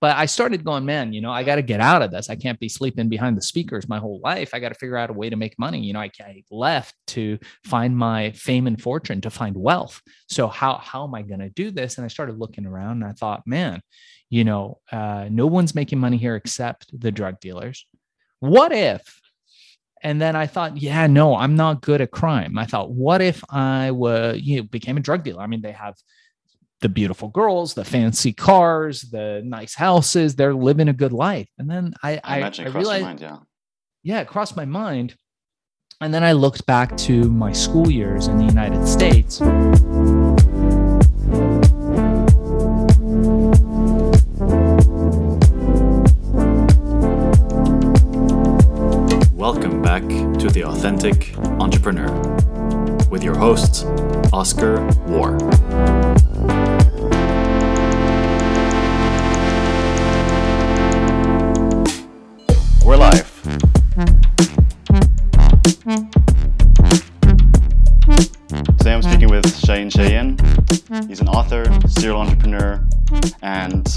But I started going, man, you know, I got to get out of this. I can't be sleeping behind the speakers my whole life. I got to figure out a way to make money. You know, I, I left to find my fame and fortune, to find wealth. So how how am I going to do this? And I started looking around and I thought, man, you know, uh, no one's making money here except the drug dealers. What if and then I thought, yeah, no, I'm not good at crime. I thought, what if I were, you know, became a drug dealer? I mean, they have the beautiful girls, the fancy cars, the nice houses. They're living a good life. And then I, I, I, I realized, mind, yeah. yeah, it crossed my mind. And then I looked back to my school years in the United States. Welcome back to The Authentic Entrepreneur with your host, Oskar Woehr. We're live. Today I'm speaking with Shaahin Cheyene. He's an author, serial entrepreneur, and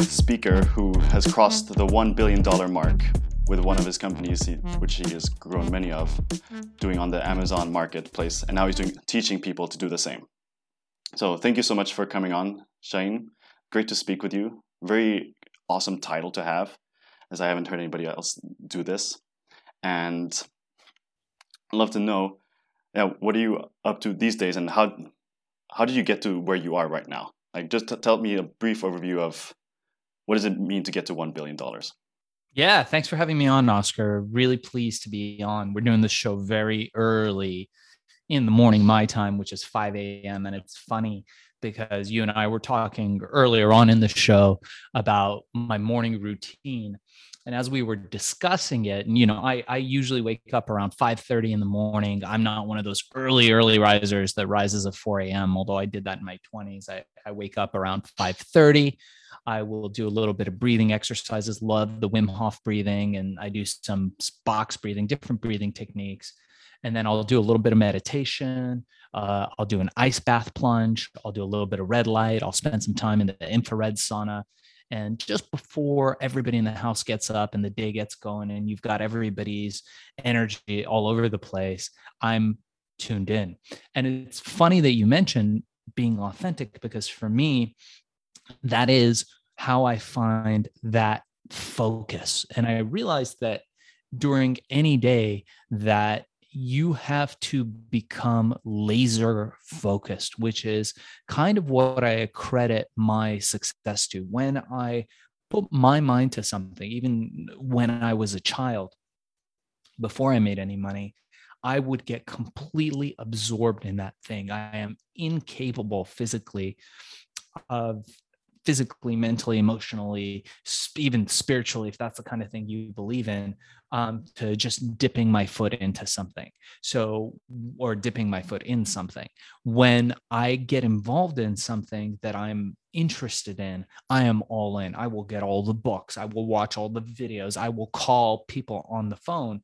speaker who has crossed the $1 billion mark with one of his companies, which he has grown many of, doing on the Amazon marketplace, and now he's doing teaching people to do the same. So thank you so much for coming on, Shaahin. Great to speak with you. Very awesome title to have, as I haven't heard anybody else do this. And I'd love to know, yeah, what are you up to these days, and how how did you get to where you are right now? Like, just tell me a brief overview of what does it mean to get to one billion dollars. Yeah, thanks for having me on, Oskar. Really pleased to be on. We're doing this show very early in the morning, my time, which is 5 a.m. And it's funny because you and I were talking earlier on in the show about my morning routine. And as we were discussing it, and you know, I, I usually wake up around 5:30 in the morning. I'm not one of those early, early risers that rises at 4 a.m. Although I did that in my 20s. I, I wake up around 5:30. I will do a little bit of breathing exercises, love the Wim Hof breathing, and I do some box breathing, different breathing techniques. And then I'll do a little bit of meditation. Uh, I'll do an ice bath plunge. I'll do a little bit of red light. I'll spend some time in the infrared sauna. And just before everybody in the house gets up and the day gets going, and you've got everybody's energy all over the place, I'm tuned in. And it's funny that you mentioned being authentic because for me, that is how I find that focus. And I realized that during any day that you have to become laser focused, which is kind of what I credit my success to. When I put my mind to something, even when I was a child, before I made any money, I would get completely absorbed in that thing. I am incapable physically of physically, mentally, emotionally, even spiritually, if that's the kind of thing you believe in, um, to just dipping my foot into something. So, or dipping my foot in something. When I get involved in something that I'm interested in, I am all in. I will get all the books, I will watch all the videos, I will call people on the phone.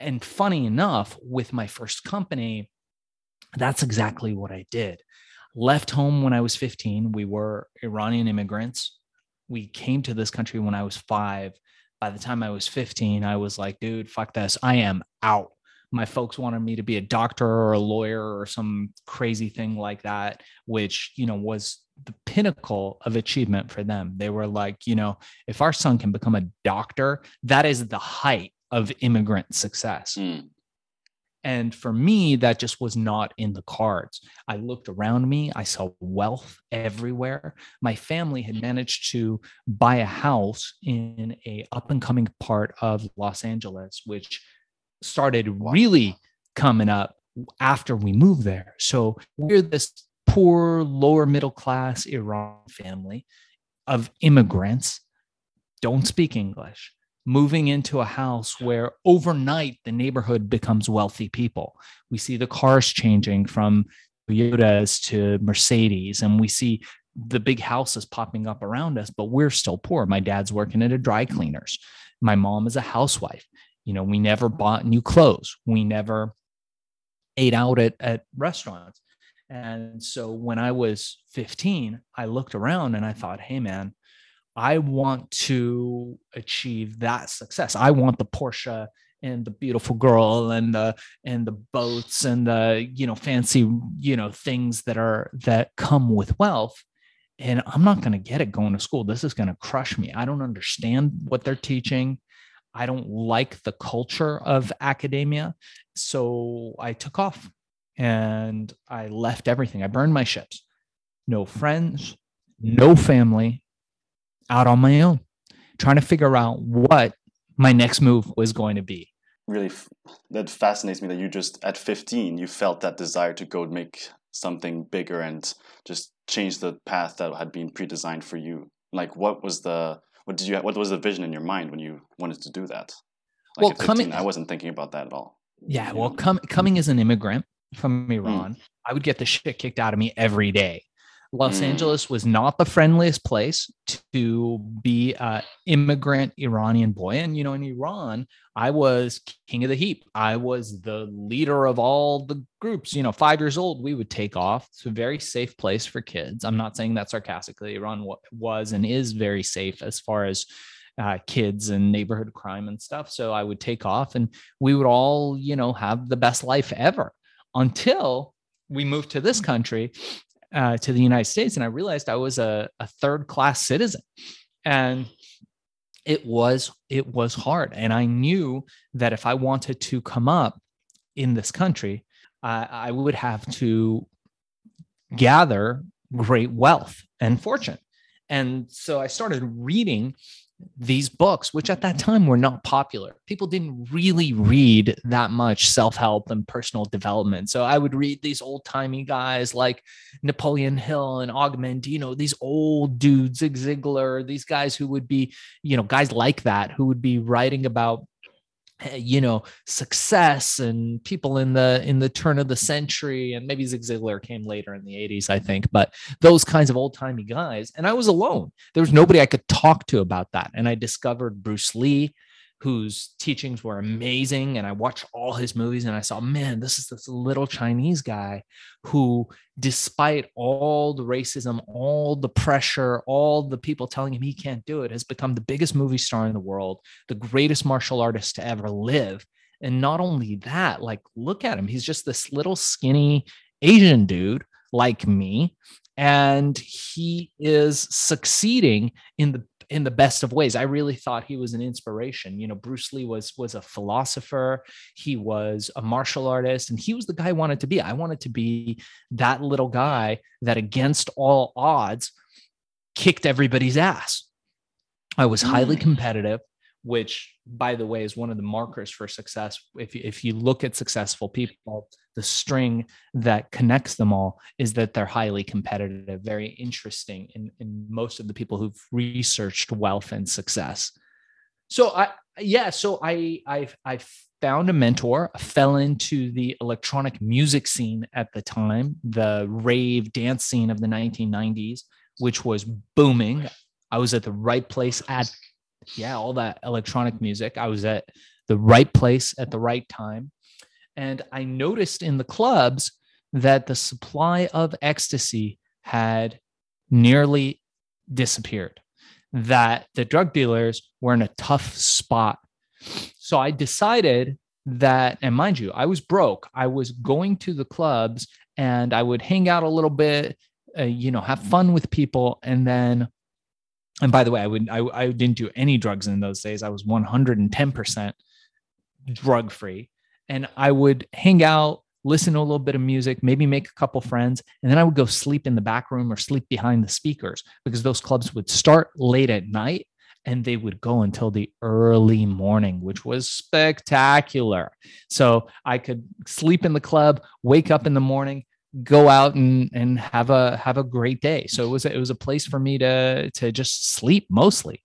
And funny enough, with my first company, that's exactly what I did left home when I was 15. We were Iranian immigrants. We came to this country when I was five. By the time I was 15, I was like, dude, fuck this. I am out. My folks wanted me to be a doctor or a lawyer or some crazy thing like that, which, you know, was the pinnacle of achievement for them. They were like, you know, if our son can become a doctor, that is the height of immigrant success. Mm. And for me, that just was not in the cards. I looked around me, I saw wealth everywhere. My family had managed to buy a house in a up and coming part of Los Angeles, which started really coming up after we moved there. So we're this poor, lower middle class Iran family of immigrants, don't speak English moving into a house where overnight the neighborhood becomes wealthy people. We see the cars changing from Toyotas to Mercedes, and we see the big houses popping up around us, but we're still poor. My dad's working at a dry cleaners. My mom is a housewife. You know, we never bought new clothes. We never ate out at, at restaurants. And so when I was 15, I looked around and I thought, hey, man, I want to achieve that success. I want the Porsche and the beautiful girl and the and the boats and the you know fancy you know things that are that come with wealth. And i'm not going to get it going to school. This is going to crush me. I don't understand what they're teaching. I don't like the culture of academia. So i took off and i left everything. I burned my ships. No friends no family out on my own trying to figure out what my next move was going to be really that fascinates me that you just at 15 you felt that desire to go make something bigger and just change the path that had been pre-designed for you like what was the what did you what was the vision in your mind when you wanted to do that like well 15, coming i wasn't thinking about that at all yeah well com- coming as an immigrant from hmm. iran mm. i would get the shit kicked out of me every day Los mm. Angeles was not the friendliest place to be an immigrant Iranian boy. And, you know, in Iran, I was king of the heap. I was the leader of all the groups. You know, five years old, we would take off. It's a very safe place for kids. I'm not saying that sarcastically. Iran was and is very safe as far as uh, kids and neighborhood crime and stuff. So I would take off and we would all, you know, have the best life ever until we moved to this country uh, to the United States, and I realized I was a, a third class citizen, and it was it was hard. And I knew that if I wanted to come up in this country, uh, I would have to gather great wealth and fortune. And so I started reading these books, which at that time were not popular. People didn't really read that much self help and personal development. So I would read these old timey guys like Napoleon Hill and Og Mandino, these old dudes, Zig Ziglar, these guys who would be, you know, guys like that who would be writing about Eh, you know success and people in the in the turn of the century and maybe Zig Ziglar came later in the 80s I think but those kinds of old-timey guys and I was alone. There was nobody I could talk to about that and I discovered Bruce Lee whose teachings were amazing. And I watched all his movies and I saw, man, this is this little Chinese guy who, despite all the racism, all the pressure, all the people telling him he can't do it, has become the biggest movie star in the world, the greatest martial artist to ever live. And not only that, like, look at him. He's just this little skinny Asian dude like me. And he is succeeding in the in the best of ways. I really thought he was an inspiration. You know, Bruce Lee was was a philosopher, he was a martial artist, and he was the guy I wanted to be. I wanted to be that little guy that against all odds kicked everybody's ass. I was highly mm. competitive which by the way is one of the markers for success. If you, if you look at successful people the string that connects them all is that they're highly competitive very interesting in, in most of the people who've researched wealth and success. So i yeah so i i i found a mentor. Fell into the electronic music scene at the time the rave dance scene of the 1990s which was booming. I was at the right place at yeah, all that electronic music. I was at the right place at the right time. And I noticed in the clubs that the supply of ecstasy had nearly disappeared, that the drug dealers were in a tough spot. So I decided that, and mind you, I was broke. I was going to the clubs and I would hang out a little bit, uh, you know, have fun with people. And then and by the way, I would I, I didn't do any drugs in those days. I was 110% drug free. And I would hang out, listen to a little bit of music, maybe make a couple friends, and then I would go sleep in the back room or sleep behind the speakers because those clubs would start late at night and they would go until the early morning, which was spectacular. So I could sleep in the club, wake up in the morning, go out and and have a have a great day. So it was a, it was a place for me to to just sleep mostly.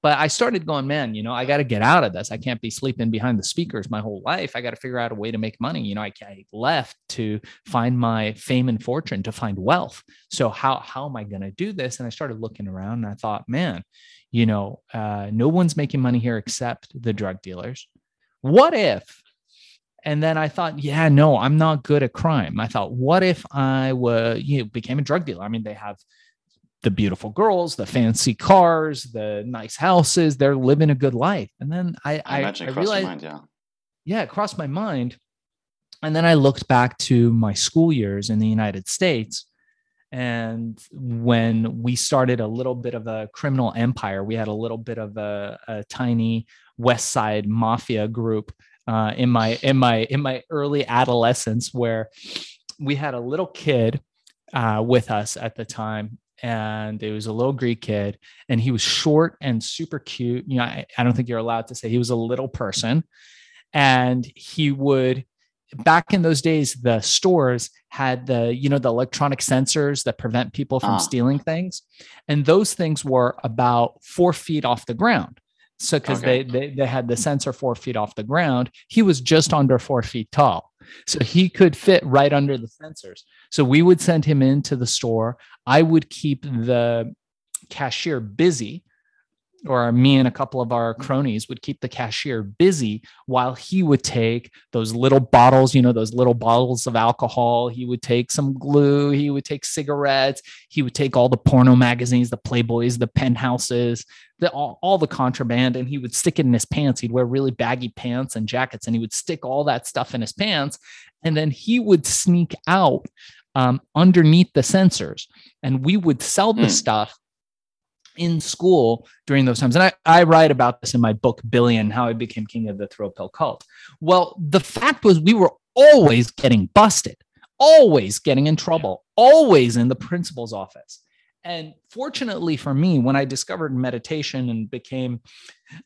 But I started going, man, you know, I got to get out of this. I can't be sleeping behind the speakers my whole life. I got to figure out a way to make money. You know, I, I left to find my fame and fortune, to find wealth. So how how am I going to do this? And I started looking around, and I thought, man, you know, uh, no one's making money here except the drug dealers. What if and then I thought, yeah, no, I'm not good at crime. I thought, what if I were, you know, became a drug dealer? I mean, they have the beautiful girls, the fancy cars, the nice houses. They're living a good life. And then I, I, I, I realized, mind, yeah. yeah, it crossed my mind. And then I looked back to my school years in the United States. And when we started a little bit of a criminal empire, we had a little bit of a, a tiny West Side mafia group uh, in my in my in my early adolescence, where we had a little kid uh, with us at the time and it was a little Greek kid, and he was short and super cute. You know, I, I don't think you're allowed to say he was a little person, and he would back in those days the stores had the you know the electronic sensors that prevent people from ah. stealing things and those things were about four feet off the ground so because okay. they, they they had the sensor four feet off the ground. He was just under four feet tall. So he could fit right under the sensors. So we would send him into the store. I would keep the cashier busy or me and a couple of our cronies would keep the cashier busy while he would take those little bottles, you know, those little bottles of alcohol. He would take some glue. He would take cigarettes. He would take all the porno magazines, the Playboys, the penthouses, the, all, all the contraband, and he would stick it in his pants. He'd wear really baggy pants and jackets, and he would stick all that stuff in his pants. And then he would sneak out um, underneath the sensors, and we would sell the mm. stuff in school during those times. And I, I write about this in my book, Billion How I Became King of the Thrill Pill Cult. Well, the fact was, we were always getting busted, always getting in trouble, always in the principal's office. And fortunately for me, when I discovered meditation and became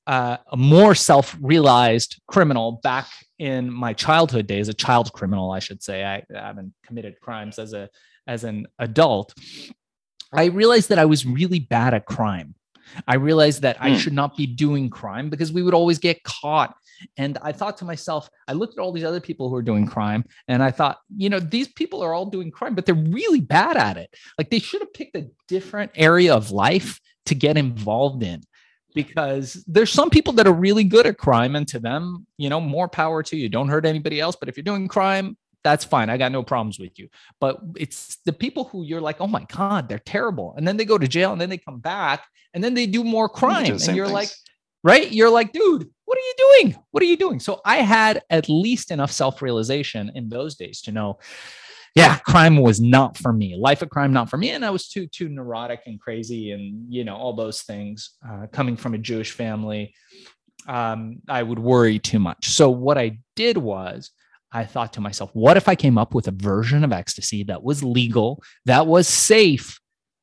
uh, a more self realized criminal back in my childhood days, a child criminal, I should say, I, I haven't committed crimes as a as an adult. I realized that I was really bad at crime. I realized that. I hmm. should not be doing crime because we would always get caught. And I thought to myself, I looked at all these other people who are doing crime and I thought, you know, these people are all doing crime, but they're really bad at it. Like they should have picked a different area of life to get involved in because there's some people that are really good at crime and to them, you know, more power to you. Don't hurt anybody else. But if you're doing crime, that's fine. I got no problems with you. But it's the people who you're like, oh my God, they're terrible. And then they go to jail and then they come back and then they do more crime. Do and you're things. like, right? You're like, dude, what are you doing? What are you doing? So I had at least enough self realization in those days to know, yeah, crime was not for me. Life of crime, not for me. And I was too, too neurotic and crazy and, you know, all those things uh, coming from a Jewish family. Um, I would worry too much. So what I did was, I thought to myself, what if I came up with a version of ecstasy that was legal, that was safe,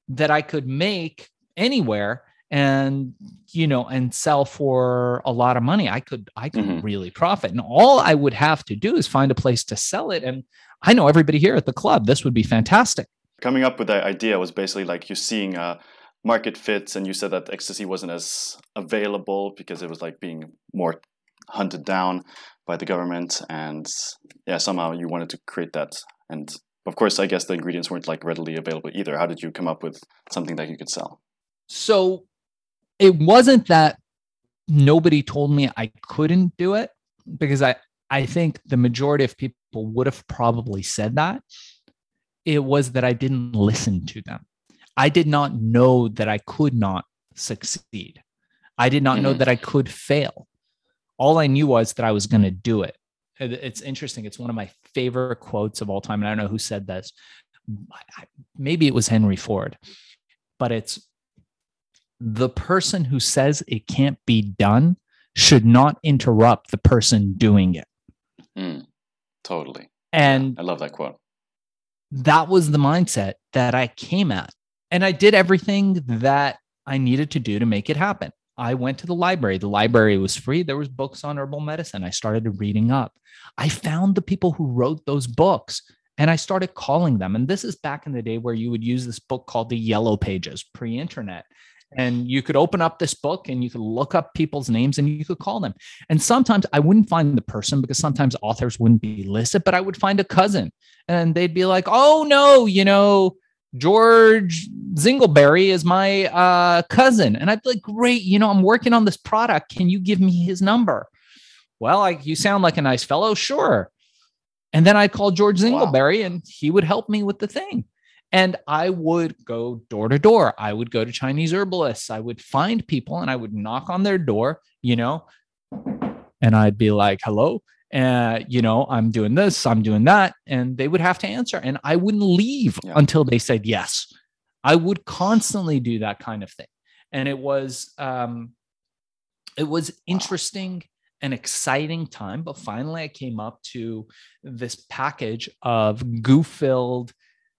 that I could make anywhere and you know and sell for a lot of money? I could i could mm-hmm. really profit. And all i would have to do is find a place to sell it. And i know everybody here at the club this would be fantastic. Coming up with that idea was basically like you seeing a market fits and you said that ecstasy wasn't as available because it was like being more hunted down by the government and yeah somehow you wanted to create that. And of course i guess the ingredients weren't like readily available either. How did you come up with something that you could sell? So it wasn't that nobody told me i couldn't do it because i i think the majority of people would have probably said that. It was that i didn't listen to them. I did not know that i could not succeed. I did not mm-hmm. know that i could fail all I knew was that I was going to do it. It's interesting. It's one of my favorite quotes of all time. And I don't know who said this. Maybe it was Henry Ford, but it's the person who says it can't be done should not interrupt the person doing it. Mm, totally. And I love that quote. That was the mindset that I came at. And I did everything that I needed to do to make it happen. I went to the library. The library was free. There was books on herbal medicine. I started reading up. I found the people who wrote those books and I started calling them. And this is back in the day where you would use this book called the Yellow Pages, pre-internet. And you could open up this book and you could look up people's names and you could call them. And sometimes I wouldn't find the person because sometimes authors wouldn't be listed, but I would find a cousin and they'd be like, oh no, you know, George Zingleberry is my uh, cousin. And I'd be like, great, you know, I'm working on this product. Can you give me his number? Well, I, you sound like a nice fellow. Sure. And then I'd call George Zingleberry wow. and he would help me with the thing. And I would go door to door. I would go to Chinese herbalists. I would find people and I would knock on their door, you know, and I'd be like, hello. Uh, you know, I'm doing this, I'm doing that. And they would have to answer. And I wouldn't leave Yeah. until they said yes. I would constantly do that kind of thing. And it was um it was interesting and exciting time. But finally I came up to this package of goo-filled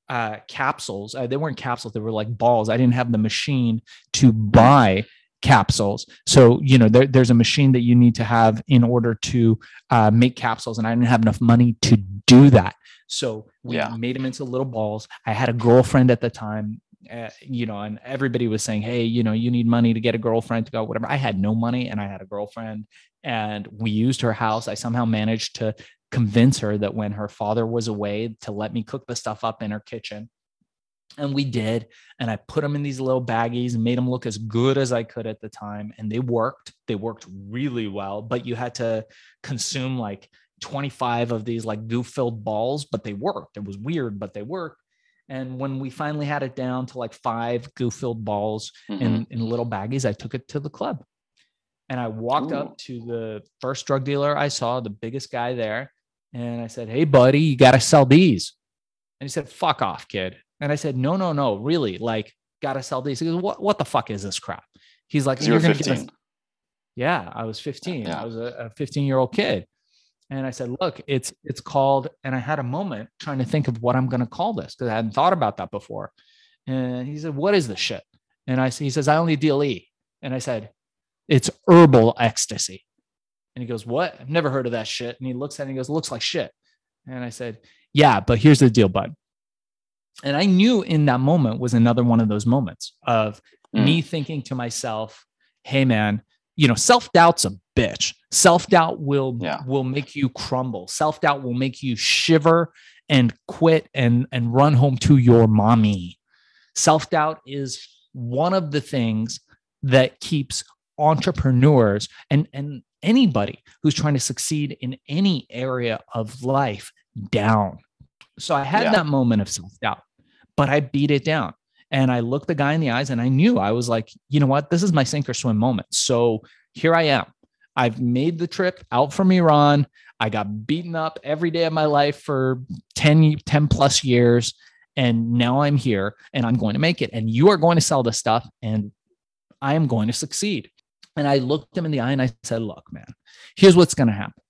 uh, capsules. Uh, they weren't capsules; they were like balls. I didn't have the machine to buy capsules. So you know, there, there's a machine that you need to have in order to uh, make capsules, and I didn't have enough money to do that. So we Yeah. made them into little balls. I had a girlfriend at the time. Uh, you know, and everybody was saying, "Hey, you know, you need money to get a girlfriend to go, whatever." I had no money, and I had a girlfriend, and we used her house. I somehow managed to convince her that when her father was away to let me cook the stuff up in her kitchen. And we did. And I put them in these little baggies and made them look as good as I could at the time. And they worked. They worked really well, but you had to consume like 25 of these like goo filled balls, but they worked. It was weird, but they worked. And when we finally had it down to like five goo filled balls Mhm. in, in little baggies, I took it to the club. And I walked Ooh. up to the first drug dealer I saw, the biggest guy there. And I said, Hey, buddy, you got to sell these. And he said, Fuck off, kid. And I said, No, no, no, really, like, got to sell these. He goes, What, what the fuck is this crap? He's like, "You're gonna get a- 15. yeah, I was 15. Yeah. I was a 15 year old kid. And I said, look, it's it's called, and I had a moment trying to think of what I'm gonna call this because I hadn't thought about that before. And he said, What is this shit? And I he says, I only deal E. And I said, It's herbal ecstasy. And he goes, What? I've never heard of that shit. And he looks at it and he goes, Looks like shit. And I said, Yeah, but here's the deal, bud. And I knew in that moment was another one of those moments of Mm. me thinking to myself, hey man, you know, self-doubt's a bitch. Self-doubt will Yeah. will make you crumble. Self-doubt will make you shiver and quit and and run home to your mommy. Self-doubt is one of the things that keeps entrepreneurs and and anybody who's trying to succeed in any area of life down. So I had Yeah. that moment of self-doubt, but I beat it down. And I looked the guy in the eyes and I knew I was like, you know what? This is my sink or swim moment. So here I am. I've made the trip out from Iran. I got beaten up every day of my life for 10, 10 plus years. And now I'm here and I'm going to make it. And you are going to sell this stuff and I am going to succeed. And I looked him in the eye and I said, look, man, here's what's going to happen.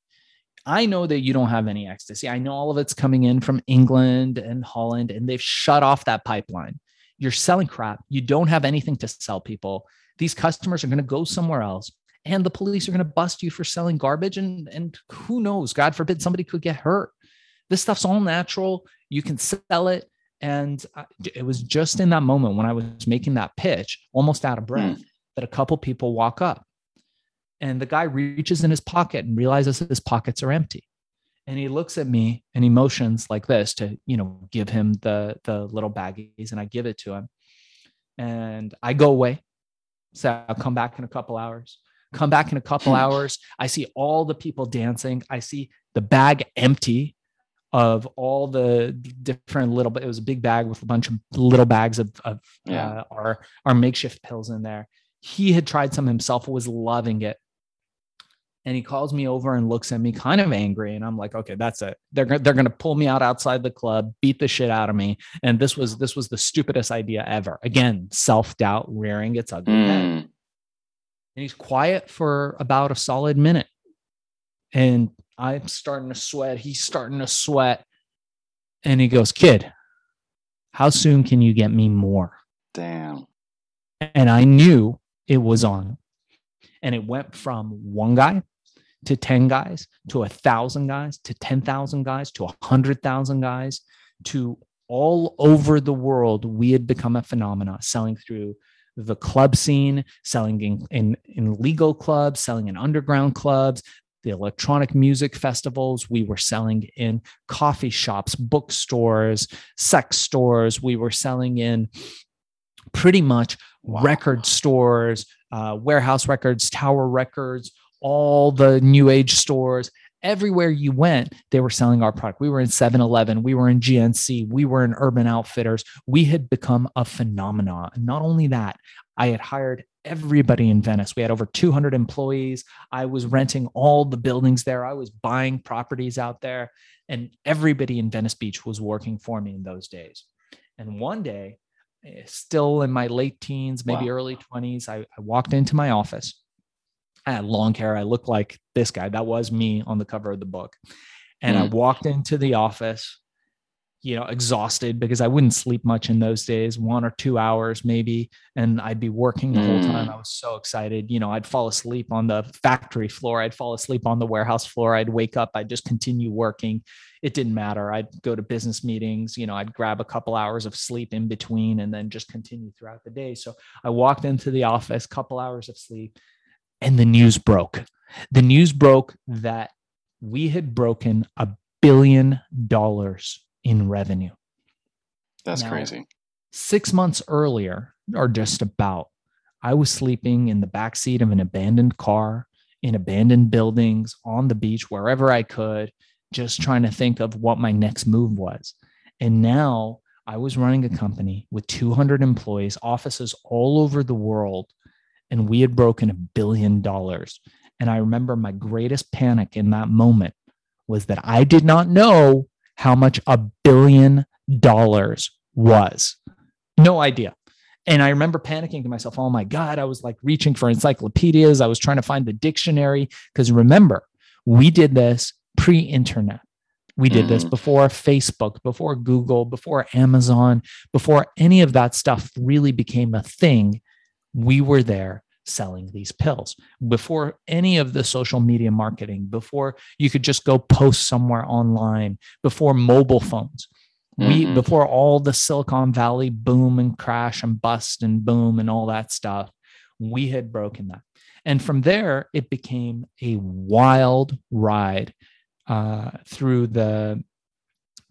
I know that you don't have any ecstasy. I know all of it's coming in from England and Holland, and they've shut off that pipeline. You're selling crap. You don't have anything to sell people. These customers are going to go somewhere else, and the police are going to bust you for selling garbage. And, and who knows? God forbid somebody could get hurt. This stuff's all natural. You can sell it. And I- it was just in that moment when I was making that pitch, almost out of breath, hmm. that a couple people walk up and the guy reaches in his pocket and realizes his pockets are empty. And he looks at me and he motions like this to you know give him the the little baggies and i give it to him. And i go away. So i'll come back in a couple hours. Come back in a couple hours. I see all the people dancing. I see the bag empty of all the different little But it was a big bag with a bunch of little bags of, of Yeah. uh, our our makeshift pills in there. He had tried some himself was loving it and he calls me over and looks at me kind of angry and i'm like okay that's it they're, they're going to pull me out outside the club beat the shit out of me and this was this was the stupidest idea ever again self-doubt rearing its ugly head Mm. and he's quiet for about a solid minute and i'm starting to sweat he's starting to sweat and he goes kid how soon can you get me more Damn. and I knew it was on. And it went from one guy to 10 guys to a thousand guys to 10,000 guys to a hundred thousand guys to all over the world. We had become a phenomenon selling through the club scene, selling in, in, in legal clubs, selling in underground clubs, the electronic music festivals. We were selling in coffee shops, bookstores, sex stores. We were selling in pretty much Wow. record stores, uh, warehouse records, tower records, all the new age stores, everywhere you went, they were selling our product. We were in 7 Eleven, we were in GNC, we were in Urban Outfitters. We had become a phenomenon. And not only that, I had hired everybody in Venice. We had over 200 employees. I was renting all the buildings there, I was buying properties out there, and everybody in Venice Beach was working for me in those days. And one day, eh, still in my late teens, maybe wow. early 20s, I, I walked into my office I had long hair. I looked like this guy. That was me on the cover of the book. And mm. I walked into the office, you know, exhausted because I wouldn't sleep much in those days, one or two hours maybe. And I'd be working the mm. whole time. Mm. I was so excited. You know, I'd fall asleep on the factory floor, I'd fall asleep on the warehouse floor. I'd wake up, I'd just continue working. It didn't matter. I'd go to business meetings, you know, I'd grab a couple hours of sleep in between and then just continue throughout the day. So I walked into the office, couple hours of sleep and the news broke. The news broke that we had broken a billion dollars in revenue. That's now, crazy. Six months earlier, or just about, I was sleeping in the back seat of an abandoned car in abandoned buildings on the beach, wherever I could, just trying to think of what my next move was. And now I was running a company with 200 employees, offices all over the world, and we had broken a billion dollars. And I remember my greatest panic in that moment was that I did not know how much a billion dollars was. No idea. And I remember panicking to myself, oh my God, I was like reaching for encyclopedias. I was trying to find the dictionary. Because remember, we did this pre internet. We did this mm. before Facebook, before Google, before Amazon, before any of that stuff really became a thing we were there selling these pills before any of the social media marketing, before you could just go post somewhere online, before mobile phones. We mm-hmm. before all the Silicon Valley boom and crash and bust and boom and all that stuff, we had broken that. And from there, it became a wild ride uh, through the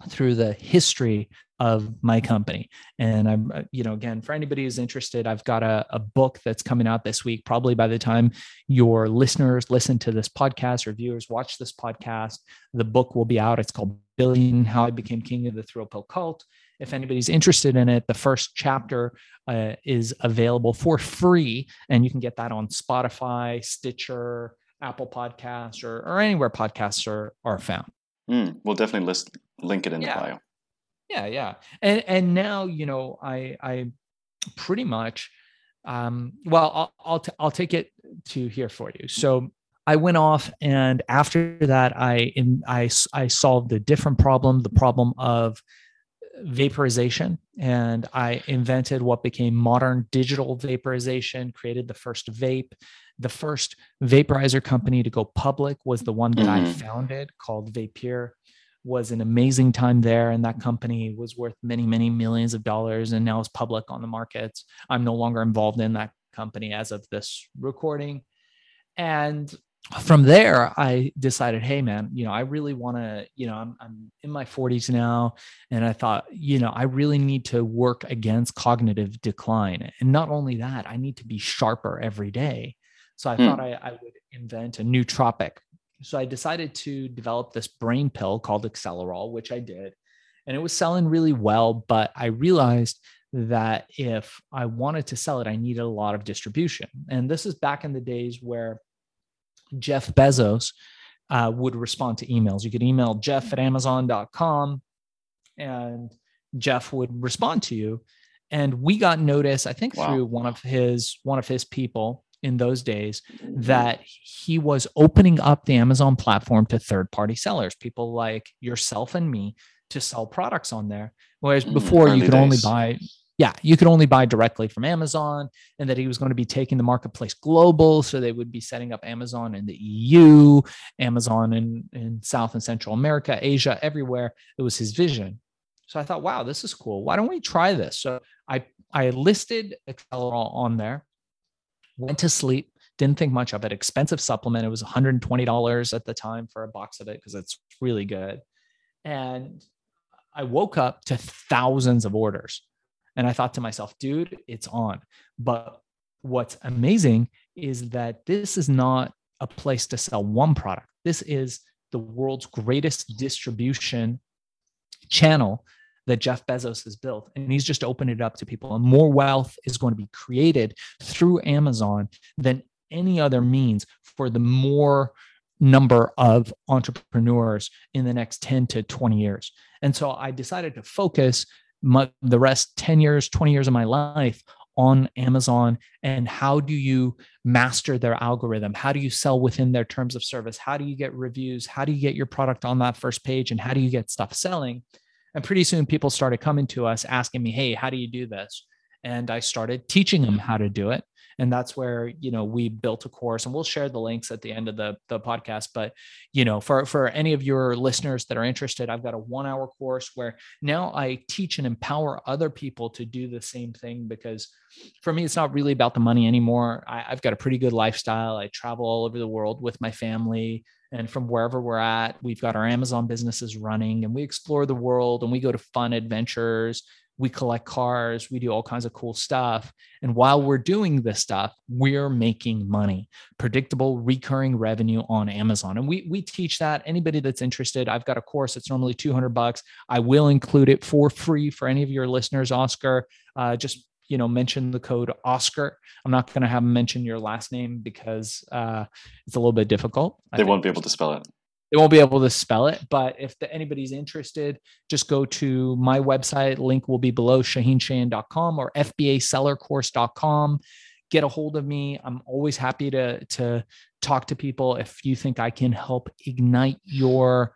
through the history of my company. And I'm, uh, you know, again, for anybody who's interested, I've got a, a, book that's coming out this week. Probably by the time your listeners listen to this podcast or viewers watch this podcast, the book will be out. It's called Billion How I Became King of the Thrill Pill Cult. If anybody's interested in it, the first chapter uh, is available for free, and you can get that on Spotify, Stitcher, Apple Podcasts, or, or anywhere podcasts are, are found. Mm, we'll definitely list link it in yeah. the bio. Yeah, yeah. And and now, you know, I I pretty much um well, I'll I'll, t- I'll take it to here for you. So I went off and after that I in I I solved a different problem, the problem of vaporization and I invented what became modern digital vaporization, created the first vape. The first vaporizer company to go public was the one that mm-hmm. I founded called Vapeur was an amazing time there and that company was worth many many millions of dollars and now is public on the markets i'm no longer involved in that company as of this recording. And from there i decided hey man you know i really want to you know I'm, I'm in my 40s now and i thought you know i really need to work against cognitive decline. And not only that i need to be sharper every day. So i mm. thought I, I would invent a new nootropic so I decided to develop this brain pill called Accelerol, which I did. And it was selling really well. But I realized that if I wanted to sell it, I needed a lot of distribution. And this is back in the days where Jeff Bezos uh, would respond to emails. You could email jeff at amazon.com and Jeff would respond to you. And we got notice, I think, wow. through one of his one of his people in those days mm-hmm. that he was opening up the Amazon platform to third party sellers, people like yourself and me to sell products on there. Whereas mm, before you could days. only buy, yeah, you could only buy directly from Amazon, and that he was going to be taking the marketplace global. So they would be setting up Amazon in the EU, Amazon in, in South and Central America, Asia, everywhere. It was his vision. So I thought, wow, this is cool. Why don't we try this? So I I listed Accelerol on there went to sleep, didn't think much of it. Expensive supplement. It was $120 at the time for a box of it because it's really good. And I woke up to thousands of orders. And I thought to myself, dude, it's on. But what's amazing is that this is not a place to sell one product. This is the world's greatest distribution channel that Jeff Bezos has built. And he's just opened it up to people. And more wealth is going to be created through Amazon than any other means for the more number of entrepreneurs in the next 10 to 20 years. And so I decided to focus my, the rest 10 years, 20 years of my life on Amazon and how do you master their algorithm? How do you sell within their terms of service? How do you get reviews? How do you get your product on that first page? And how do you get stuff selling? And pretty soon people started coming to us asking me, Hey, how do you do this? And I started teaching them how to do it. And that's where you know we built a course and we'll share the links at the end of the, the podcast. But you know for for any of your listeners that are interested i've got a one hour course where now i teach and empower other people to do the same thing because for me it's not really about the money anymore. I, i've got a pretty good lifestyle. I travel all over the world with my family and from wherever we're at we've got our amazon businesses running and we explore the world and we go to fun adventures we collect cars, we do all kinds of cool stuff. And while we're doing this stuff, we're making money, predictable recurring revenue on Amazon. And we we teach that anybody that's interested, I've got a course that's normally 200 bucks. I will include it for free for any of your listeners, Oskar. Uh, just you know mention the code oscar i'm not going to have them mention your last name because uh, it's a little bit difficult they won't be able to spell it they won't be able to spell it. But if the, anybody's interested, just go to my website. Link will be below shaahincheyenne.com or FBAsellercourse.com. Get a hold of me. I'm always happy to, to talk to people if you think I can help ignite your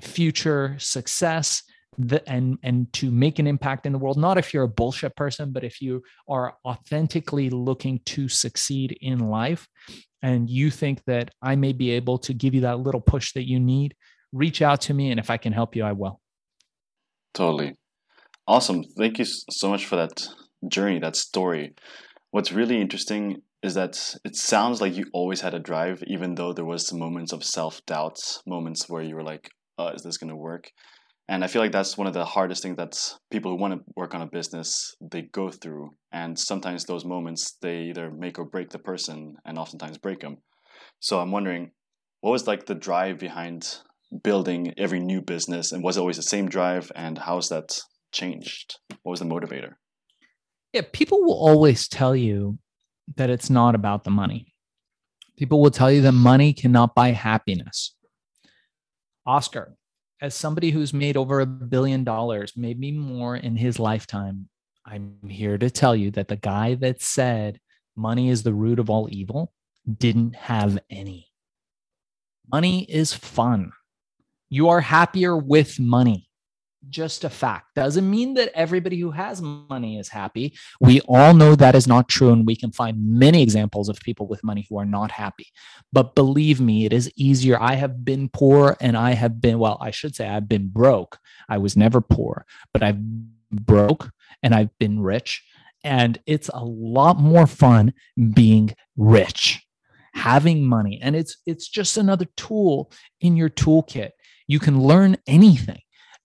future success the, and and to make an impact in the world not if you're a bullshit person but if you are authentically looking to succeed in life and you think that I may be able to give you that little push that you need, reach out to me. And if I can help you, I will. Totally. Awesome. Thank you so much for that journey, that story. What's really interesting is that it sounds like you always had a drive, even though there was some moments of self doubt, moments where you were like, oh, is this going to work? And i feel like that's one of the hardest things that people who want to work on a business they go through. And sometimes those moments they either make or break the person and oftentimes break them so i'm wondering what was like the drive behind building every new business? And was it always the same drive? And how's that changed? What was the motivator? Yeah people will always tell you that it's not about the money. People will tell you that money cannot buy happiness. Oskar as somebody who's made over a billion dollars, maybe more in his lifetime, I'm here to tell you that the guy that said money is the root of all evil didn't have any. Money is fun. You are happier with money just a fact. Doesn't mean that everybody who has money is happy. We all know that is not true. And we can find many examples of people with money who are not happy. But believe me, it is easier. I have been poor and I have been, well, I should say I've been broke. I was never poor, but I've broke and I've been rich. And it's a lot more fun being rich having money and it's it's just another tool in your toolkit you can learn anything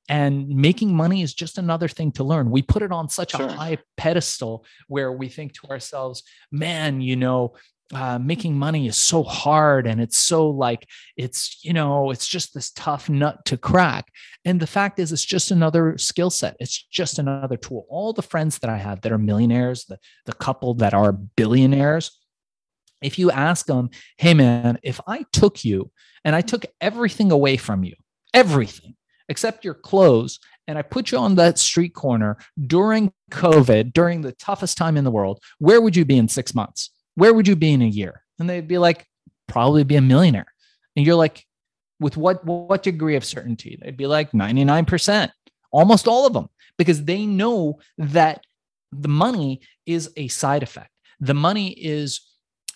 and making money is just another thing to learn. We put it on such sure. a high pedestal where we think to ourselves man you know uh, making money is so hard and it's so like it's you know it's just this tough nut to crack. And the fact is it's just another skill set. It's just another tool. All the friends that i have that are millionaires the, the couple that are billionaires if you ask them hey man if i took you and i took everything away from you everything except your clothes and I put you on that street corner during COVID, during the toughest time in the world, where would you be in six months? Where would you be in a year? And they'd be like, probably be a millionaire. And you're like, with what what degree of certainty? They'd be like 99%, almost all of them, because they know that the money is a side effect. The money is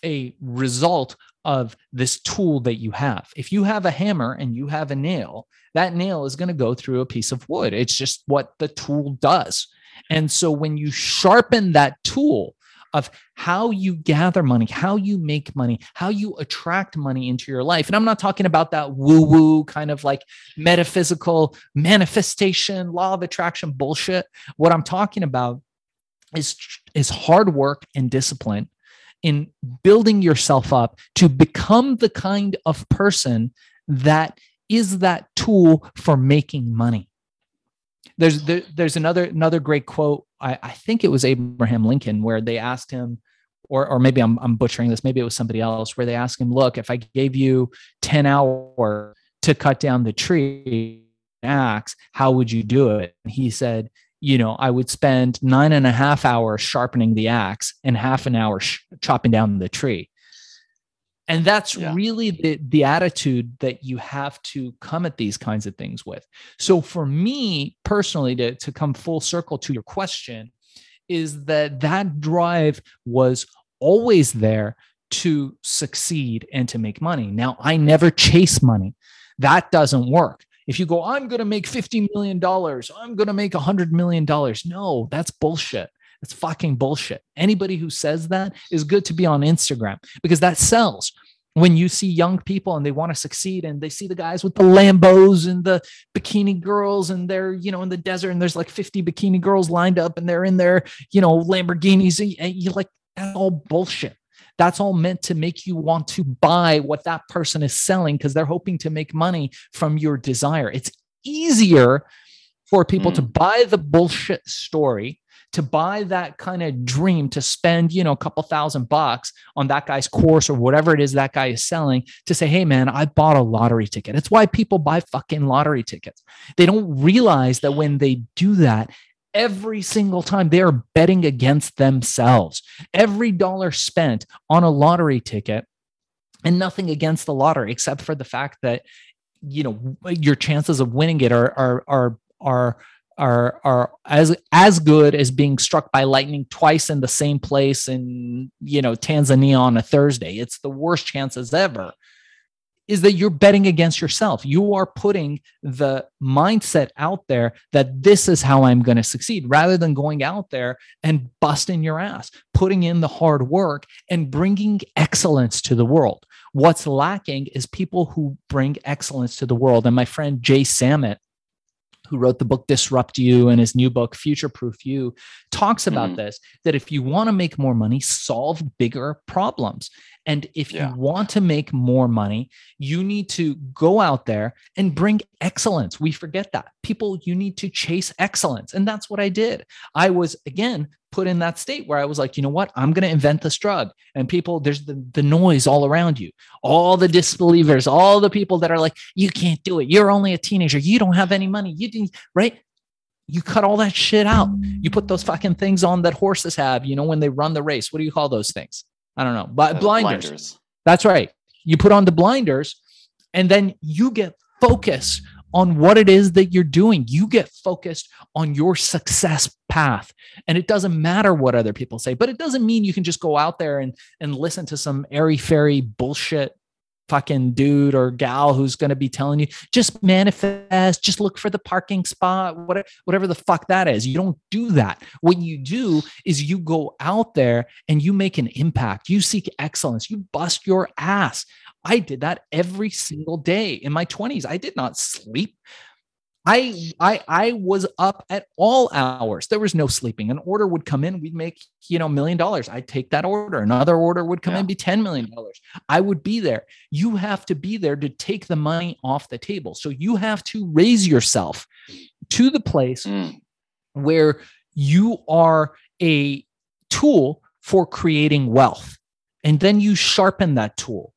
a result of this tool that you have. If you have a hammer and you have a nail, that nail is going to go through a piece of wood. It's just what the tool does. And so when you sharpen that tool of how you gather money, how you make money, how you attract money into your life. And I'm not talking about that woo woo kind of like metaphysical manifestation, law of attraction bullshit. What I'm talking about is, is hard work and discipline in building yourself up to become the kind of person that is that tool for making money. There's there, there's another another great quote. I, I think it was Abraham Lincoln where they asked him, or or maybe I'm I'm butchering this. Maybe it was somebody else where they asked him, look, if I gave you 10 hours to cut down the tree axe, how would you do it? And he said, you know, I would spend nine and a half hours sharpening the axe and half an hour sh- chopping down the tree. And that's yeah. really the, the attitude that you have to come at these kinds of things with. So, for me personally, to, to come full circle to your question, is that that drive was always there to succeed and to make money. Now, I never chase money. That doesn't work. If you go, I'm going to make $50 million, I'm going to make $100 million. No, that's bullshit. That's fucking bullshit. Anybody who says that is good to be on Instagram because that sells. When you see young people and they want to succeed and they see the guys with the Lambos and the bikini girls and they're, you know, in the desert and there's like 50 bikini girls lined up and they're in their, you know, Lamborghinis eh, eh, and you're like, that's all bullshit. That's all meant to make you want to buy what that person is selling because they're hoping to make money from your desire. It's easier for people mm. to buy the bullshit story to buy that kind of dream to spend you know a couple thousand bucks on that guy's course or whatever it is that guy is selling to say hey man i bought a lottery ticket it's why people buy fucking lottery tickets they don't realize that when they do that every single time they are betting against themselves. Every dollar spent on a lottery ticket, and nothing against the lottery except for the fact that you know your chances of winning it are are are are are are as as good as being struck by lightning twice in the same place in you know Tanzania on a Thursday. It's the worst chances ever is that you're betting against yourself. You are putting the mindset out there that this is how I'm going to succeed rather than going out there and busting your ass, putting in the hard work and bringing excellence to the world. What's lacking is people who bring excellence to the world. And my friend Jay Samit, who wrote the book Disrupt You and his new book Future Proof You, talks about mm-hmm. this that if you want to make more money, solve bigger problems. And if yeah. you want to make more money, you need to go out there and bring excellence. We forget that. People, you need to chase excellence. And that's what I did. I was, again, put in that state where I was like, you know what? I'm going to invent this drug. And people, there's the, the noise all around you, all the disbelievers, all the people that are like, you can't do it. You're only a teenager. You don't have any money. You didn't, right? You cut all that shit out. You put those fucking things on that horses have, you know, when they run the race. What do you call those things? I don't know, but uh, blinders. blinders. That's right. You put on the blinders and then you get focus on what it is that you're doing. You get focused on your success path. And it doesn't matter what other people say, but it doesn't mean you can just go out there and, and listen to some airy fairy bullshit fucking dude or gal who's going to be telling you just manifest just look for the parking spot whatever, whatever the fuck that is. You don't do that. What you do is you go out there and you make an impact. You seek excellence. You bust your ass i did that every single day in my 20s i did not sleep I I I was up at all hours. There was no sleeping. An order would come in, we'd make, you know, million dollars. I'd take that order. Another order would come yeah. in, be 10 million dollars. I would be there. You have to be there to take the money off the table. So you have to raise yourself to the place mm. where you are a tool for creating wealth. And then you sharpen that tool.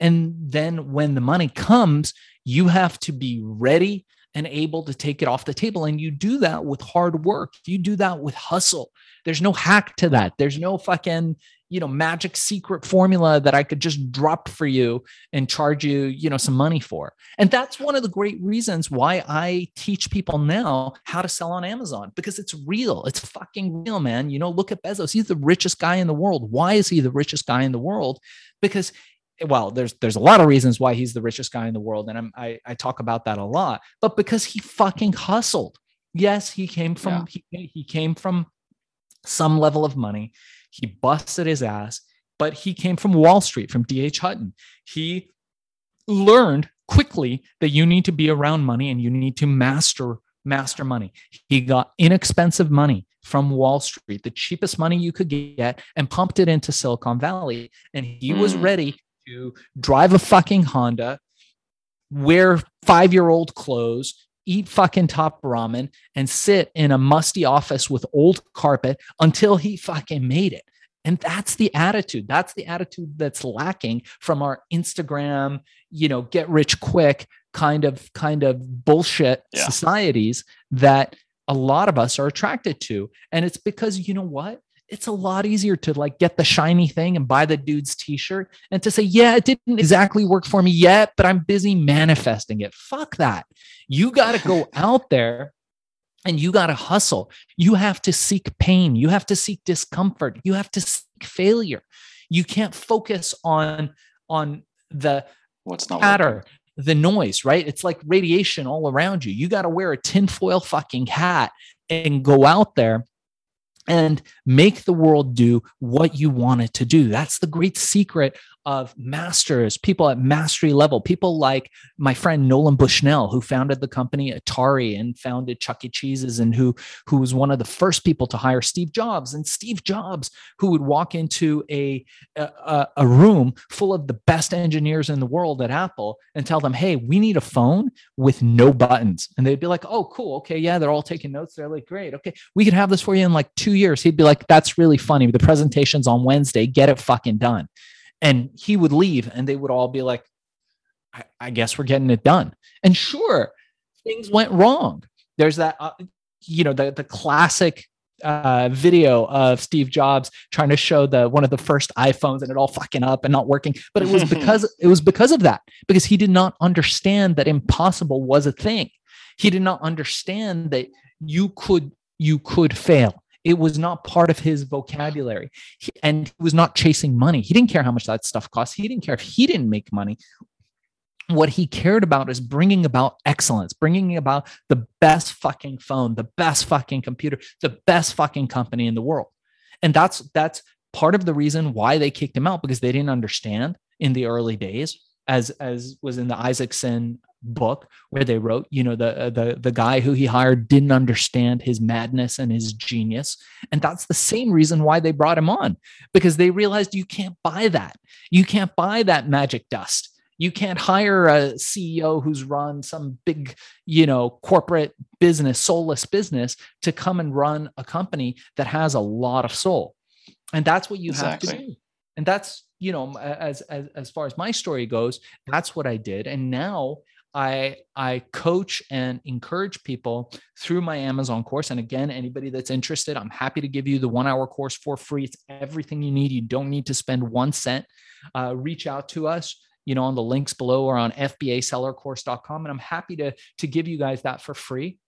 And then when the money comes, you have to be ready and able to take it off the table. And you do that with hard work. You do that with hustle. There's no hack to that. There's no fucking, you know, magic secret formula that I could just drop for you and charge you, you know, some money for. And that's one of the great reasons why I teach people now how to sell on Amazon because it's real. It's fucking real, man. You know, look at Bezos. He's the richest guy in the world. Why is he the richest guy in the world? Because well there's there's a lot of reasons why he's the richest guy in the world and I'm, i i talk about that a lot but because he fucking hustled yes he came from yeah. he, he came from some level of money he busted his ass but he came from wall street from dh hutton he learned quickly that you need to be around money and you need to master master money he got inexpensive money from Wall Street, the cheapest money you could get, and pumped it into Silicon Valley. And he mm. was ready to drive a fucking Honda, wear five year old clothes, eat fucking top ramen, and sit in a musty office with old carpet until he fucking made it. And that's the attitude. That's the attitude that's lacking from our Instagram, you know, get rich quick kind of kind of bullshit yeah. societies that a lot of us are attracted to. And it's because you know what? It's a lot easier to like get the shiny thing and buy the dude's t-shirt and to say yeah it didn't exactly work for me yet but i'm busy manifesting it. Fuck that. You got to go out there and you got to hustle. You have to seek pain. You have to seek discomfort. You have to seek failure. You can't focus on on the what's not patter the noise right? It's like radiation all around you. You got to wear a tinfoil fucking hat and go out there and make the world do what you want it to do. That's the great secret of masters, people at mastery level, people like my friend Nolan Bushnell, who founded the company Atari and founded Chuck E. Cheese's, and who who was one of the first people to hire Steve Jobs. And Steve Jobs, who would walk into a a, a room full of the best engineers in the world at Apple and tell them, "Hey, we need a phone with no buttons," and they'd be like, "Oh, cool, okay, yeah." They're all taking notes. They're like, "Great, okay, we could have this for you in like two years." He'd be like, "That's really funny. The presentation's on Wednesday. Get it fucking done." And he would leave and they would all be like I, I guess we're getting it done and sure things went wrong there's that uh, you know the the classic uh, video of Steve Jobs trying to show the one of the first iPhones and it all fucking up and not working. But it was because it was because of that because he did not understand that impossible was a thing. He did not understand that you could you could fail. It was not part of his vocabulary. He, and he was not chasing money. He didn't care how much that stuff cost. He didn't care if he didn't make money. What he cared about is bringing about excellence, bringing about the best fucking phone, the best fucking computer, the best fucking company in the world. And that's that's part of the reason why they kicked him out because they didn't understand in the early days as as was in the Isaacson book where they wrote you know the uh, the the guy who he hired didn't understand his madness and his genius and that's the same reason why they brought him on because they realized you can't buy that you can't buy that magic dust you can't hire a CEO who's run some big, you know, corporate business, soulless business to come and run a company that has a lot of soul. And that's what you exactly. have to do. And that's, you know, as, as as far as my story goes, that's what I did. And now I I coach and encourage people through my Amazon course. And again, anybody that's interested, I'm happy to give you the one hour course for free. It's everything you need. You don't need to spend one cent. Uh, reach out to us you know on the links below or on fbasellercourse.com and i'm happy to to give you guys that for free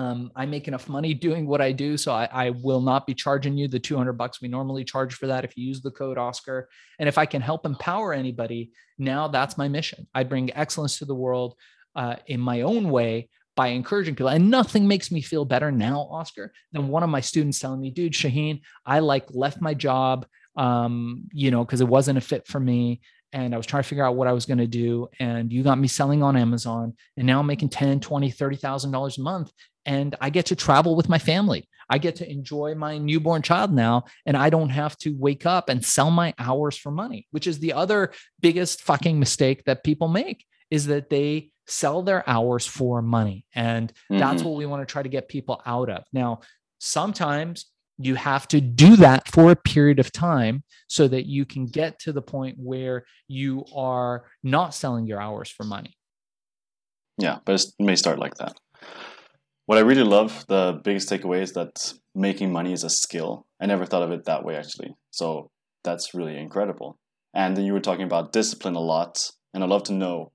um, I make enough money doing what I do, so I, I, will not be charging you the 200 bucks we normally charge for that if you use the code Oskar. And if I can help empower anybody, now that's my mission. I bring excellence to the world uh, in my own way by encouraging people. And nothing makes me feel better now, Oskar, than one of my students telling me, "Dude, Shaahin, I like left my job, um, you know, because it wasn't a fit for me." and I was trying to figure out what I was going to do. And you got me selling on Amazon and now I'm making 10, 20, $30,000 a month and I get to travel with my family. I get to enjoy my newborn child now, and I don't have to wake up and sell my hours for money, which is the other biggest fucking mistake that people make is that they sell their hours for money. And mm-hmm. that's what we want to try to get people out of. Now, sometimes you have to do that for a period of time so that you can get to the point where you are not selling your hours for money. Yeah, but it may start like that what I really love, the biggest takeaway is that making money is a skill. I never thought of it that way actually. So that's really incredible. And then you were talking about discipline a lot, and I'd love to know,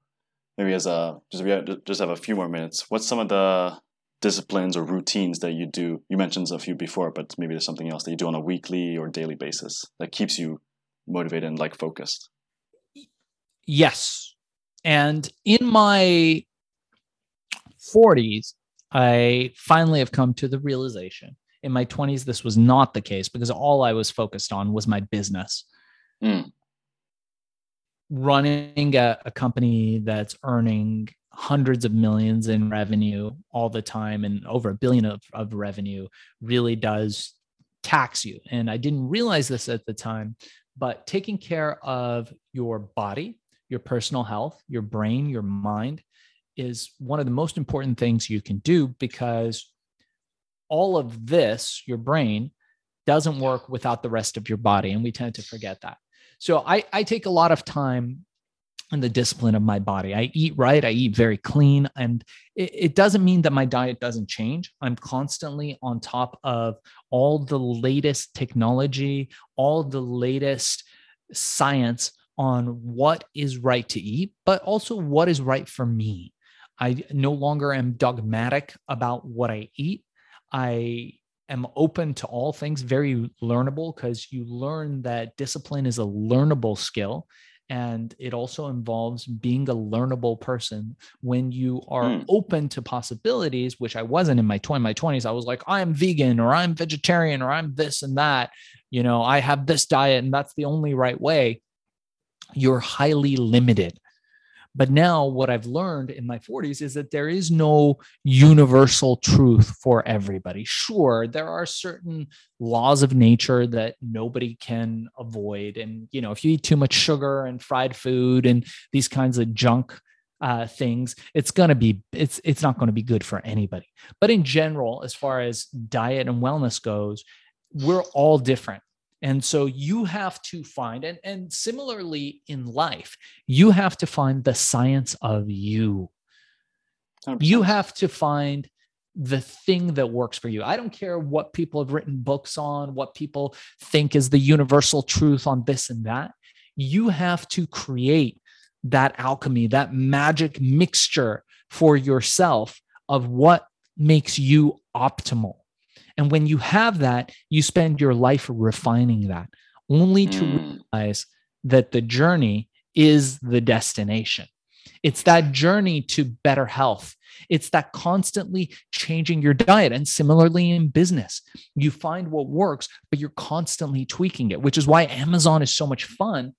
maybe as a just we have, just have a few more minutes. What's some of the disciplines or routines that you do? You mentioned a few before, but maybe there's something else that you do on a weekly or daily basis that keeps you motivated and like focused. Yes, and in my 40s, I finally have come to the realization in my 20s, this was not the case because all I was focused on was my business. Mm. Running a, a company that's earning hundreds of millions in revenue all the time and over a billion of, of revenue really does tax you. And I didn't realize this at the time, but taking care of your body, your personal health, your brain, your mind is one of the most important things you can do because all of this, your brain, doesn't work without the rest of your body. And we tend to forget that. So I, I take a lot of time in the discipline of my body. I eat right, I eat very clean. And it, it, doesn't mean that my diet doesn't change. I'm constantly on top of all the latest technology, all the latest science on what is right to eat, but also what is right for me. I no longer am dogmatic about what I eat. I am open to all things, very learnable because you learn that discipline is a learnable skill. And it also involves being a learnable person when you are mm. open to possibilities, which I wasn't in my 20, my 20s. I was like, I'm vegan or I'm vegetarian or I'm this and that. You know, I have this diet and that's the only right way. You're highly limited but now, what I've learned in my 40s is that there is no universal truth for everybody. Sure, there are certain laws of nature that nobody can avoid. And, you know, if you eat too much sugar and fried food and these kinds of junk, uh, things it's going to be it's it's not going to be good for anybody but in general as far as diet and wellness goes we're all different and so you have to find, and, and similarly in life, you have to find the science of you. 100%. You have to find the thing that works for you. I don't care what people have written books on, what people think is the universal truth on this and that. You have to create that alchemy, that magic mixture for yourself of what makes you optimal. And when you have that, you spend your life refining that, only to mm. realize that the journey is the destination. It's that journey to better health. It's that constantly changing your diet. And similarly in business, you find what works, but you're constantly tweaking it, which is why Amazon is so much fun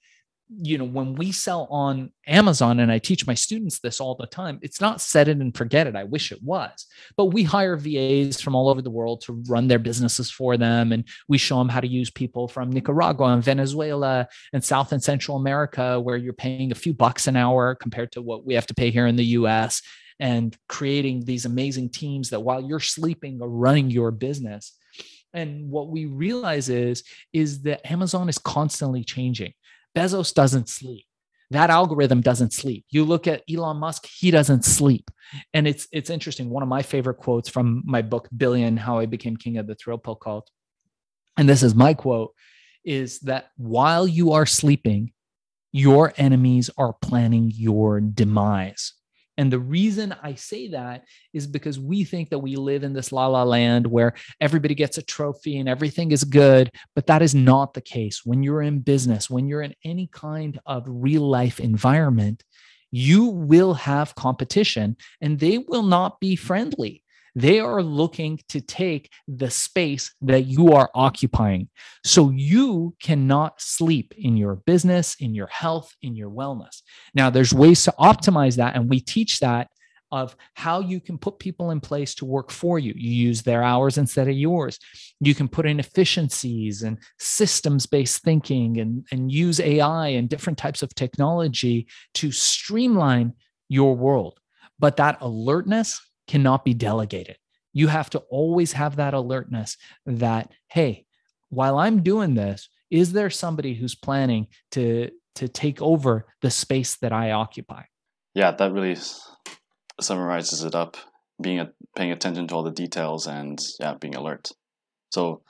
you know when we sell on amazon and i teach my students this all the time it's not set it and forget it. I wish it was. But we hire vas from all over the world to run their businesses for them. And we show them how to use people from nicaragua and venezuela and south and central america where you're paying a few bucks an hour compared to what we have to pay here in the us and creating these amazing teams that while you're sleeping are running your business. And what we realize is is that amazon is constantly changing Bezos doesn't sleep. That algorithm doesn't sleep. You look at Elon Musk, he doesn't sleep. And it's it's interesting. One of my favorite quotes from my book Billion: How I Became King of the Thrill Pill cult. And this is my quote is that while you are sleeping, your enemies are planning your demise. And the reason I say that is because we think that we live in this la la land where everybody gets a trophy and everything is good, but that is not the case. When you're in business, when you're in any kind of real life environment, you will have competition and they will not be friendly. They are looking to take the space that you are occupying. So you cannot sleep in your business, in your health, in your wellness. Now, there's ways to optimize that. And we teach that of how you can put people in place to work for you. You use their hours instead of yours. You can put in efficiencies and systems based thinking and, and use AI and different types of technology to streamline your world. But that alertness cannot be delegated. You have to always have that alertness that, hey, while I'm doing this, is there somebody who's planning to to take over the space that I occupy? Yeah, that really summarizes it up. Being a, paying attention to all the details and yeah, being alert. So,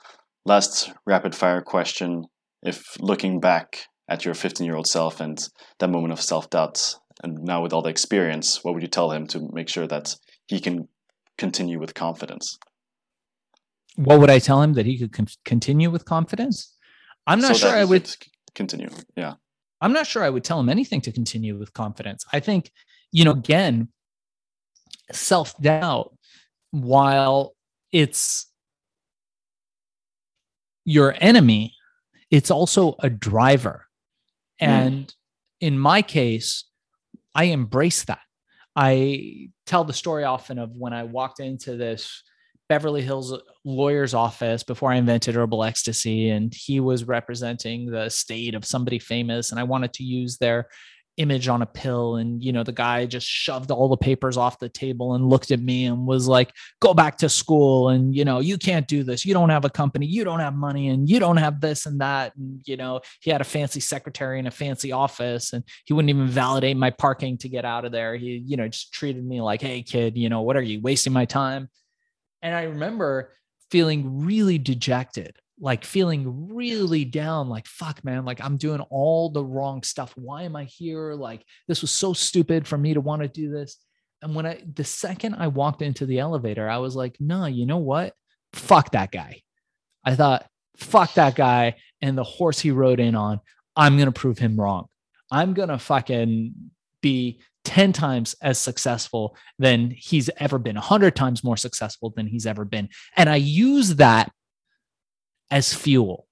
last rapid fire question: If looking back at your 15 year old self and that moment of self doubt, and now with all the experience, what would you tell him to make sure that he can continue with confidence. What would I tell him that he could con- continue with confidence? I'm not so sure I would continue. Yeah. I'm not sure I would tell him anything to continue with confidence. I think, you know, again, self doubt, while it's your enemy, it's also a driver. Hmm. And mm. in my case, I embrace that. I tell the story often of when I walked into this Beverly Hills lawyer's office before I invented herbal ecstasy, and he was representing the state of somebody famous, and I wanted to use their image on a pill and you know the guy just shoved all the papers off the table and looked at me and was like go back to school and you know you can't do this. You don't have a company. You don't have money and you don't have this and that. And you know he had a fancy secretary and a fancy office and he wouldn't even validate my parking to get out of there. He you know just treated me like hey kid you know what are you wasting my time? And i remember feeling really dejected like feeling really down like fuck man like i'm doing all the wrong stuff. Why am i here? Like this was so stupid for me to want to do this. And when i the second i walked into the elevator i was like no you know what? Fuck that guy. I thought fuck that guy and the horse he rode in on. I'm going to prove him wrong. I'm going to fucking be 10 times as successful than he's ever been 100 times more successful than he's ever been. And i use that as fuel.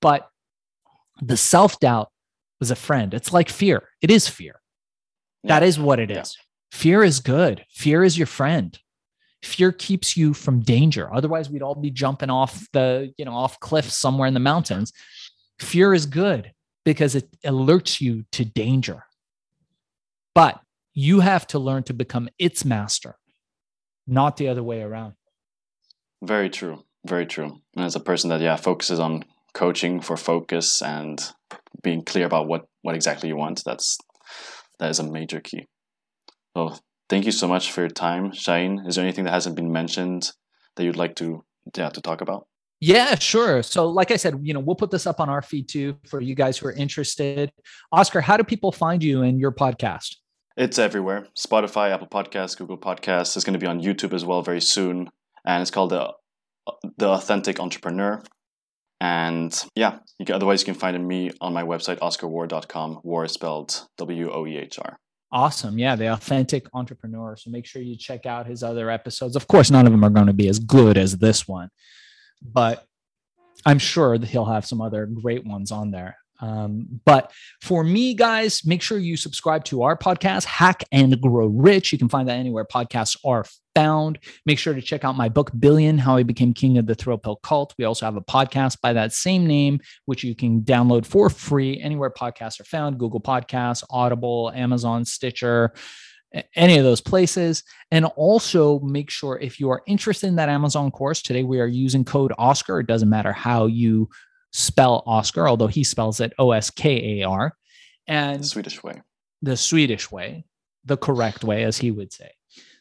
But the self doubt was a friend. It's like fear. It is fear. Yeah. That is what it is. Yeah. Fear is good. Fear is your friend. Fear keeps you from danger. Otherwise, we'd all be jumping off the, you know, off cliffs somewhere in the mountains. Fear is good because it alerts you to danger. But you have to learn to become its master, not the other way around. Very true. Very true. And as a person that yeah focuses on coaching for focus and being clear about what what exactly you want, that's that is a major key. So thank you so much for your time, Shaahin. Is there anything that hasn't been mentioned that you'd like to yeah to talk about? Yeah, sure. So, like I said, you know, we'll put this up on our feed too for you guys who are interested. Oskar, how do people find you and your podcast? It's everywhere Spotify, Apple Podcasts, Google Podcasts. It's going to be on YouTube as well very soon. And it's called the the authentic entrepreneur. And yeah, you can, otherwise you can find me on my website, oskarwoehr.com. Woehr is spelled W O E H R. Awesome. Yeah, the authentic entrepreneur. So make sure you check out his other episodes. Of course, none of them are going to be as good as this one, but I'm sure that he'll have some other great ones on there. Um, but for me, guys, make sure you subscribe to our podcast, Hack and Grow Rich. You can find that anywhere podcasts are found. Make sure to check out my book, Billion How I Became King of the Thrill Pill Cult. We also have a podcast by that same name, which you can download for free anywhere podcasts are found Google Podcasts, Audible, Amazon, Stitcher any of those places. And also make sure if you are interested in that Amazon course, today we are using code Oskar. It doesn't matter how you spell Oscar, although he spells it O S K A R. And the Swedish way. The Swedish way, the correct way, as he would say.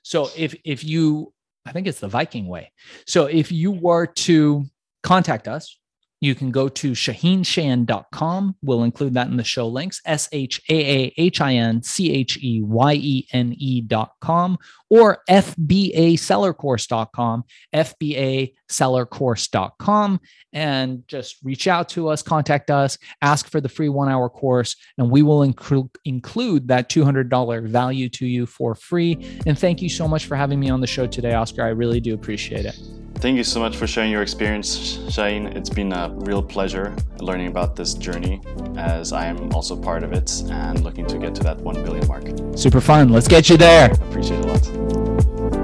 So if if you I think it's the Viking way. So if you were to contact us, you can go to shaahincheyenne.com. We'll include that in the show links. S H A A H I N C H E Y E N E.com or FBAsellercourse.com, FBAsellercourse.com. And just reach out to us, contact us, ask for the free one hour course, and we will include that $200 value to you for free. And thank you so much for having me on the show today, Oskar. I really do appreciate it. Thank you so much for sharing your experience, Shaahin. It's been a real pleasure learning about this journey as I am also part of it and looking to get to that 1 billion mark. Super fun. Let's get you there. Appreciate it a lot.